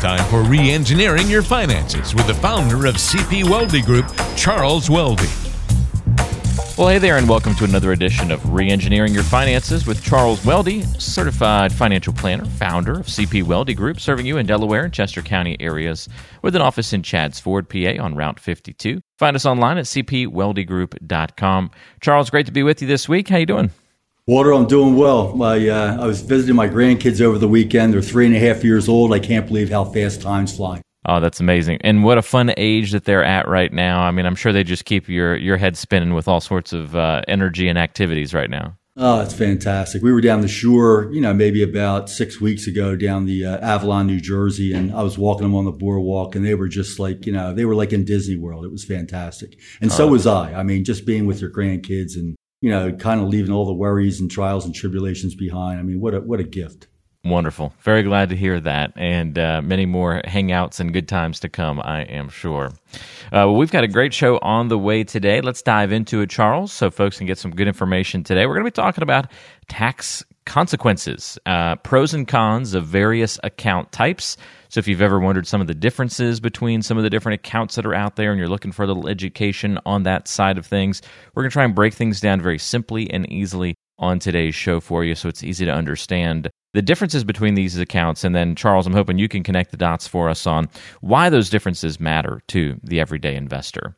time for re engineering your finances with the founder of CP Weldy Group, Charles Weldy. Well, hey there, and welcome to another edition of Reengineering Your Finances with Charles Weldy, certified financial planner, founder of CP Weldy Group, serving you in Delaware and Chester County areas with an office in Chadds Ford, PA on Route 52. Find us online at cpweldygroup.com. Charles, great to be with you this week. How you doing? Walter, I'm doing well. My, uh, I was visiting my grandkids over the weekend. They're three and a half years old. I can't believe how fast time's flying. Oh, that's amazing. And what a fun age that they're at right now. I mean, I'm sure they just keep your, your head spinning with all sorts of uh, energy and activities right now. Oh, it's fantastic. We were down the shore, you know, maybe about six weeks ago down the uh, Avalon, New Jersey, and I was walking them on the boardwalk, and they were just like, you know, they were like in Disney World. It was fantastic, and so oh. was I. I mean, just being with your grandkids and you know, kind of leaving all the worries and trials and tribulations behind. I mean, what a what a gift. Wonderful. Very glad to hear that, and uh, many more hangouts and good times to come, I am sure. Uh, well, we've got a great show on the way today. Let's dive into it, Charles, so folks can get some good information today. We're going to be talking about tax consequences, uh, pros and cons of various account types. So, if you've ever wondered some of the differences between some of the different accounts that are out there and you're looking for a little education on that side of things, we're going to try and break things down very simply and easily on today's show for you so it's easy to understand the differences between these accounts. And then, Charles, I'm hoping you can connect the dots for us on why those differences matter to the everyday investor.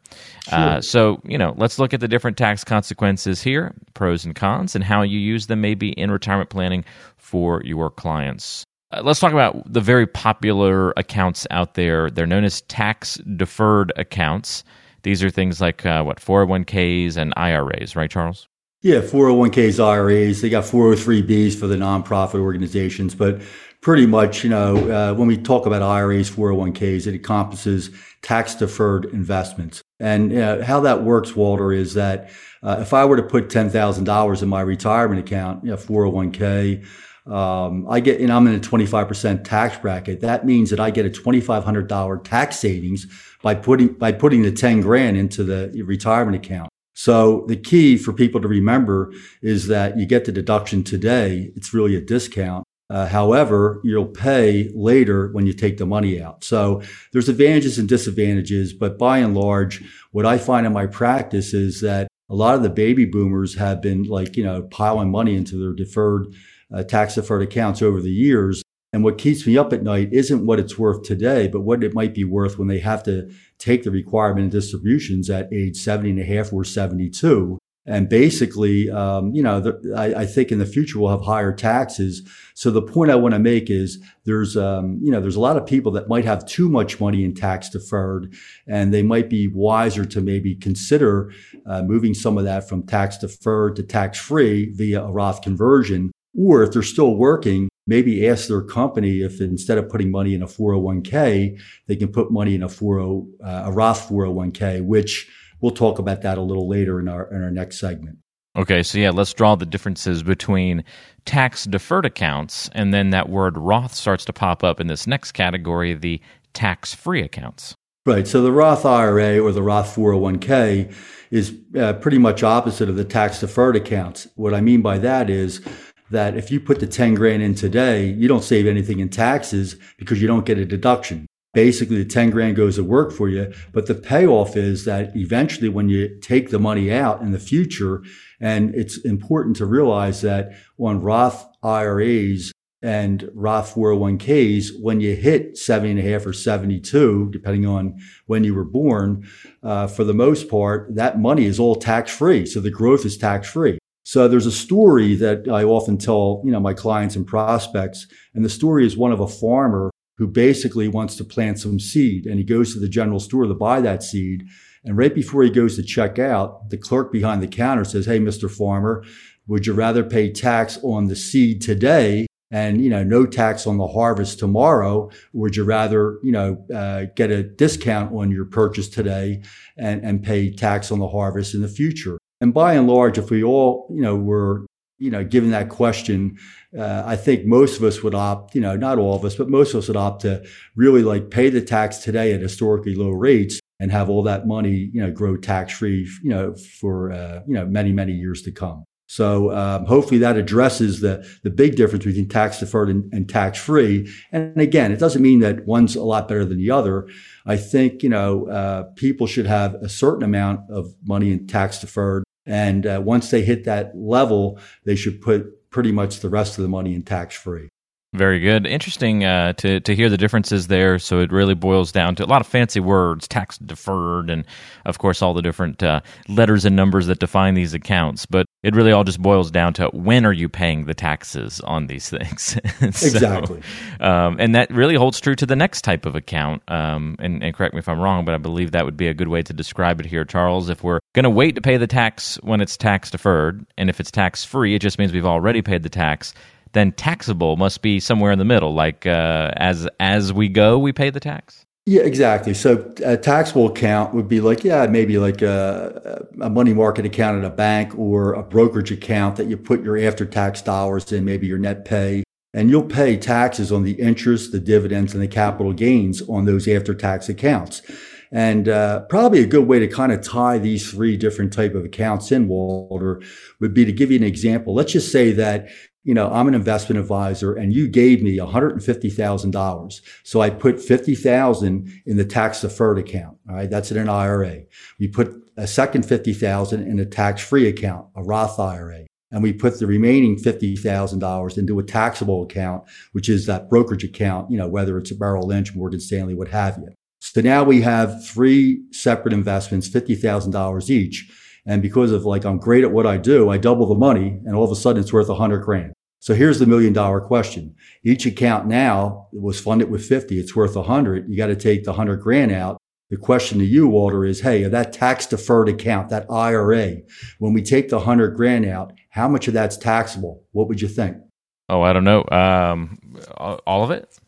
Sure. Uh, so, you know, let's look at the different tax consequences here, pros and cons, and how you use them maybe in retirement planning for your clients. Uh, let's talk about the very popular accounts out there. They're known as tax deferred accounts. These are things like uh, what 401ks and IRAs, right, Charles? Yeah, 401ks, IRAs. They got 403bs for the nonprofit organizations, but pretty much, you know, uh, when we talk about IRAs, 401ks, it encompasses tax deferred investments. And uh, how that works, Walter, is that uh, if I were to put $10,000 in my retirement account, you know, 401k, um, I get, and I'm in a 25% tax bracket. That means that I get a $2,500 tax savings by putting, by putting the 10 grand into the retirement account. So the key for people to remember is that you get the deduction today. It's really a discount. Uh, however, you'll pay later when you take the money out. So there's advantages and disadvantages, but by and large, what I find in my practice is that a lot of the baby boomers have been like, you know, piling money into their deferred, uh, tax deferred accounts over the years. And what keeps me up at night isn't what it's worth today, but what it might be worth when they have to take the requirement of distributions at age 70 and a half or 72. And basically, um, you know, the, I, I, think in the future we'll have higher taxes. So the point I want to make is there's, um, you know, there's a lot of people that might have too much money in tax deferred, and they might be wiser to maybe consider uh, moving some of that from tax deferred to tax free via a Roth conversion. Or if they're still working, maybe ask their company if instead of putting money in a 401k, they can put money in a 40, uh, a Roth 401k, which we'll talk about that a little later in our in our next segment. Okay, so yeah, let's draw the differences between tax deferred accounts and then that word Roth starts to pop up in this next category, the tax free accounts. Right. So the Roth IRA or the Roth 401k is uh, pretty much opposite of the tax deferred accounts. What I mean by that is that if you put the 10 grand in today, you don't save anything in taxes because you don't get a deduction. Basically, the 10 grand goes to work for you. But the payoff is that eventually when you take the money out in the future, and it's important to realize that on Roth IRAs and Roth 401ks, when you hit 70 and a half or 72, depending on when you were born, uh, for the most part, that money is all tax free. So the growth is tax free. So there's a story that I often tell, you know, my clients and prospects. And the story is one of a farmer who basically wants to plant some seed and he goes to the general store to buy that seed. And right before he goes to check out, the clerk behind the counter says, Hey, Mr. Farmer, would you rather pay tax on the seed today and, you know, no tax on the harvest tomorrow? Would you rather, you know, uh, get a discount on your purchase today and, and pay tax on the harvest in the future? And by and large, if we all, you know, were, you know, given that question, uh, I think most of us would opt, you know, not all of us, but most of us would opt to really like pay the tax today at historically low rates and have all that money, you know, grow tax free, you know, for, uh, you know, many, many years to come. So um, hopefully that addresses the the big difference between tax deferred and, and tax free. And again, it doesn't mean that one's a lot better than the other. I think you know uh, people should have a certain amount of money in tax deferred, and uh, once they hit that level, they should put pretty much the rest of the money in tax free. Very good. Interesting uh, to to hear the differences there. So it really boils down to a lot of fancy words, tax deferred, and of course all the different uh, letters and numbers that define these accounts. But it really all just boils down to when are you paying the taxes on these things? so, exactly. Um, and that really holds true to the next type of account. Um, and, and correct me if I'm wrong, but I believe that would be a good way to describe it here, Charles. If we're going to wait to pay the tax when it's tax deferred, and if it's tax free, it just means we've already paid the tax then taxable must be somewhere in the middle. Like uh, as as we go, we pay the tax. Yeah, exactly. So a taxable account would be like, yeah, maybe like a, a money market account at a bank or a brokerage account that you put your after tax dollars in, maybe your net pay, and you'll pay taxes on the interest, the dividends, and the capital gains on those after tax accounts. And uh, probably a good way to kind of tie these three different type of accounts in, Walter, would be to give you an example. Let's just say that you know, I'm an investment advisor and you gave me $150,000. So I put 50,000 in the tax deferred account. All right. That's in an IRA. We put a second 50,000 in a tax free account, a Roth IRA. And we put the remaining $50,000 into a taxable account, which is that brokerage account, you know, whether it's a Merrill Lynch, Morgan Stanley, what have you. So now we have three separate investments, $50,000 each and because of like, I'm great at what I do, I double the money and all of a sudden it's worth a hundred grand. So here's the million dollar question. Each account now was funded with 50. It's worth a hundred. You got to take the hundred grand out. The question to you, Walter, is, Hey, that tax deferred account, that IRA, when we take the hundred grand out, how much of that's taxable? What would you think? Oh, I don't know. Um, all of it?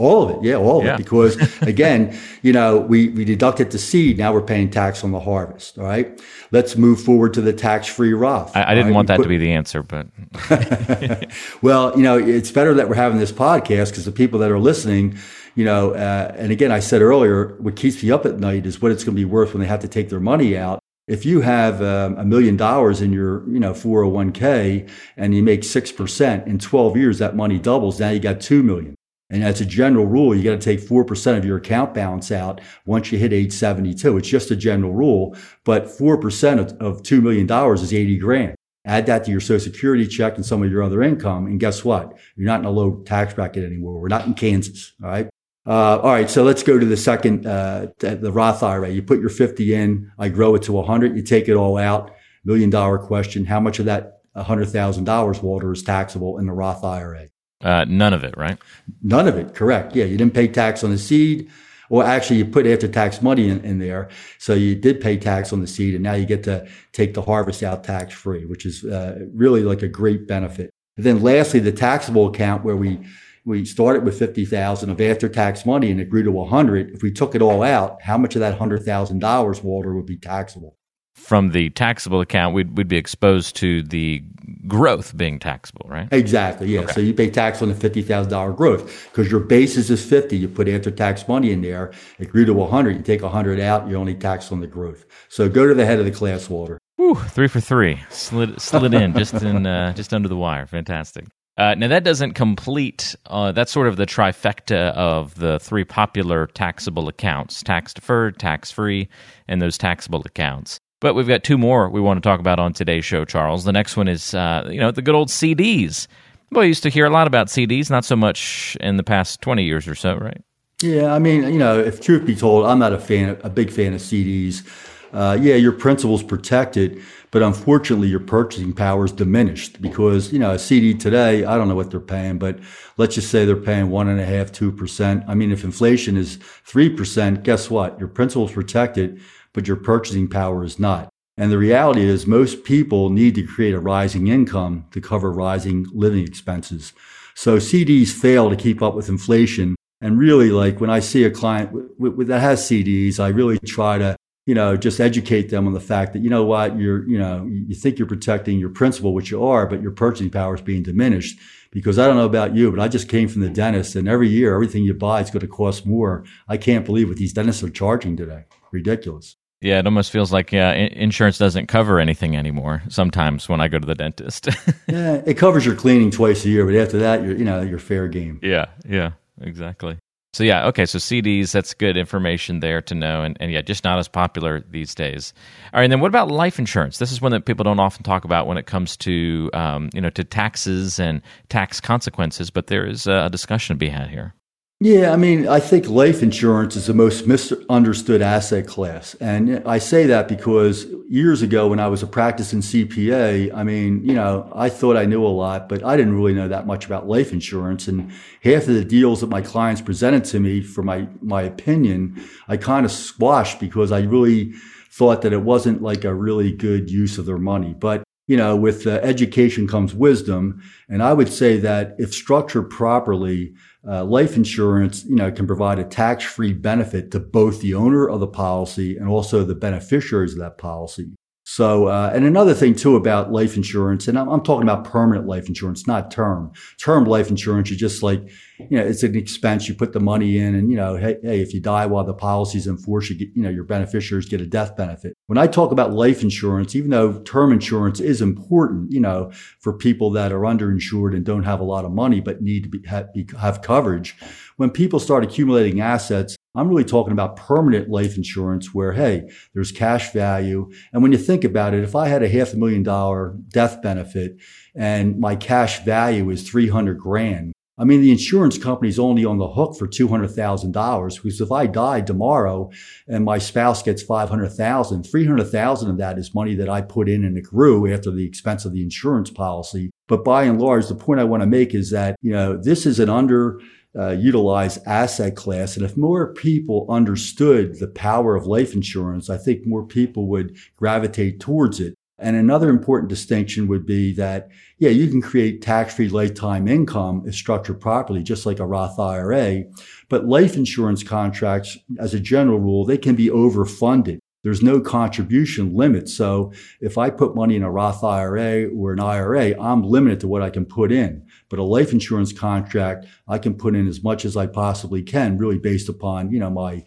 All of it, yeah, all of yeah. it. Because again, you know, we, we deducted the seed. Now we're paying tax on the harvest. All right. Let's move forward to the tax free Roth. I, I didn't right? want we that put, to be the answer, but. well, you know, it's better that we're having this podcast because the people that are listening, you know, uh, and again, I said earlier, what keeps me up at night is what it's going to be worth when they have to take their money out. If you have um, a million dollars in your, you know, 401k and you make 6% in 12 years, that money doubles. Now you got 2 million. And as a general rule, you got to take 4% of your account balance out once you hit age 72. It's just a general rule, but 4% of, of $2 million is 80 grand. Add that to your social security check and some of your other income. And guess what? You're not in a low tax bracket anymore. We're not in Kansas. All right. Uh, all right. So let's go to the second, uh, the Roth IRA. You put your 50 in. I grow it to 100. You take it all out. Million dollar question. How much of that $100,000, Walter, is taxable in the Roth IRA? Uh, none of it, right? None of it, correct. Yeah, you didn't pay tax on the seed. Well, actually, you put after tax money in, in there. So you did pay tax on the seed, and now you get to take the harvest out tax free, which is uh, really like a great benefit. And then lastly, the taxable account where we we started with 50,000 of after tax money and it grew to 100. If we took it all out, how much of that $100,000, Walter, would be taxable? From the taxable account, we'd, we'd be exposed to the growth being taxable, right? Exactly. Yeah. Okay. So you pay tax on the fifty thousand dollar growth because your basis is fifty. You put after tax money in there. It grew to hundred. You take hundred out. You only tax on the growth. So go to the head of the class, Walter. Whew, three for three. Slid slid in just in uh, just under the wire. Fantastic. Uh, now that doesn't complete. Uh, that's sort of the trifecta of the three popular taxable accounts: tax deferred, tax free, and those taxable accounts. But we've got two more we want to talk about on today's show, Charles. The next one is, uh, you know, the good old CDs. Well, I used to hear a lot about CDs, not so much in the past 20 years or so, right? Yeah, I mean, you know, if truth be told, I'm not a fan, a big fan of CDs. Uh, yeah, your principal's protected, but unfortunately, your purchasing power is diminished because you know a CD today. I don't know what they're paying, but let's just say they're paying one and a half, two percent. I mean, if inflation is three percent, guess what? Your principal's protected, but your purchasing power is not. And the reality is most people need to create a rising income to cover rising living expenses. So CDs fail to keep up with inflation. And really, like when I see a client w- w- that has CDs, I really try to, you know, just educate them on the fact that, you know what, you're, you know, you think you're protecting your principal, which you are, but your purchasing power is being diminished. Because I don't know about you, but I just came from the dentist and every year, everything you buy is going to cost more. I can't believe what these dentists are charging today. Ridiculous. Yeah, it almost feels like yeah, insurance doesn't cover anything anymore. Sometimes when I go to the dentist. yeah, it covers your cleaning twice a year, but after that, you're you know you're fair game. Yeah, yeah, exactly. So yeah, okay. So CDs, that's good information there to know, and, and yeah, just not as popular these days. All right, and then what about life insurance? This is one that people don't often talk about when it comes to um, you know to taxes and tax consequences, but there is a discussion to be had here. Yeah, I mean, I think life insurance is the most misunderstood asset class. And I say that because years ago when I was a practicing CPA, I mean, you know, I thought I knew a lot, but I didn't really know that much about life insurance. And half of the deals that my clients presented to me for my, my opinion, I kind of squashed because I really thought that it wasn't like a really good use of their money. But you know, with uh, education comes wisdom. And I would say that if structured properly, uh, life insurance, you know, can provide a tax-free benefit to both the owner of the policy and also the beneficiaries of that policy. So, uh, and another thing too about life insurance, and I'm, I'm, talking about permanent life insurance, not term. Term life insurance, you just like, you know, it's an expense. You put the money in, and you know, hey, hey, if you die while the policy's in force, you get, you know, your beneficiaries get a death benefit. When I talk about life insurance, even though term insurance is important, you know, for people that are underinsured and don't have a lot of money but need to be, have, be, have coverage, when people start accumulating assets, I'm really talking about permanent life insurance where, hey, there's cash value. And when you think about it, if I had a half a million dollar death benefit and my cash value is 300 grand, I mean, the insurance company's only on the hook for $200,000 because if I die tomorrow and my spouse gets 500,000, 300,000 of that is money that I put in and accrue after the expense of the insurance policy. But by and large, the point I want to make is that, you know, this is an under uh, utilize asset class. And if more people understood the power of life insurance, I think more people would gravitate towards it. And another important distinction would be that, yeah, you can create tax-free lifetime income if structured properly, just like a Roth IRA. But life insurance contracts, as a general rule, they can be overfunded. There's no contribution limit. So if I put money in a Roth IRA or an IRA, I'm limited to what I can put in. But a life insurance contract, I can put in as much as I possibly can, really based upon, you know, my,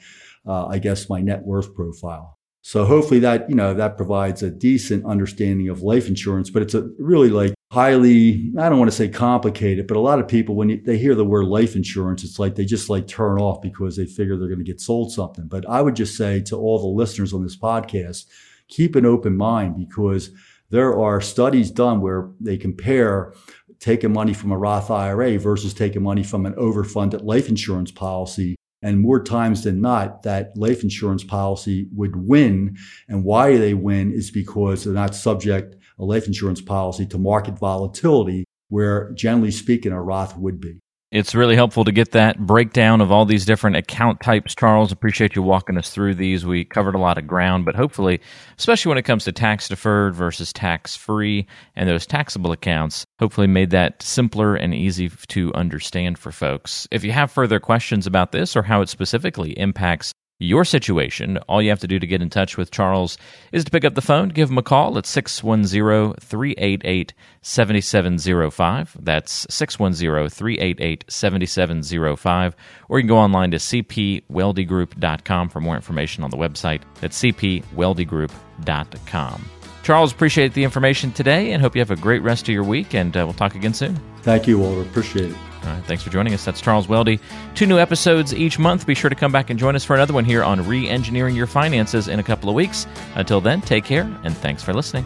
uh, I guess my net worth profile. So hopefully that, you know, that provides a decent understanding of life insurance, but it's a really like highly, I don't want to say complicated, but a lot of people, when they hear the word life insurance, it's like they just like turn off because they figure they're going to get sold something. But I would just say to all the listeners on this podcast, keep an open mind because there are studies done where they compare taking money from a Roth IRA versus taking money from an overfunded life insurance policy. And more times than not, that life insurance policy would win. And why they win is because they're not subject a life insurance policy to market volatility, where generally speaking, a Roth would be. It's really helpful to get that breakdown of all these different account types. Charles, appreciate you walking us through these. We covered a lot of ground, but hopefully, especially when it comes to tax deferred versus tax free and those taxable accounts, hopefully made that simpler and easy to understand for folks. If you have further questions about this or how it specifically impacts your situation, all you have to do to get in touch with Charles is to pick up the phone, give him a call at 610 388 7705. That's 610 388 7705. Or you can go online to cpweldygroup.com for more information on the website. That's cpweldygroup.com. Charles, appreciate the information today and hope you have a great rest of your week, and uh, we'll talk again soon. Thank you, Walter. Appreciate it. All right, thanks for joining us. That's Charles Weldy. Two new episodes each month. Be sure to come back and join us for another one here on Re Engineering Your Finances in a couple of weeks. Until then, take care and thanks for listening.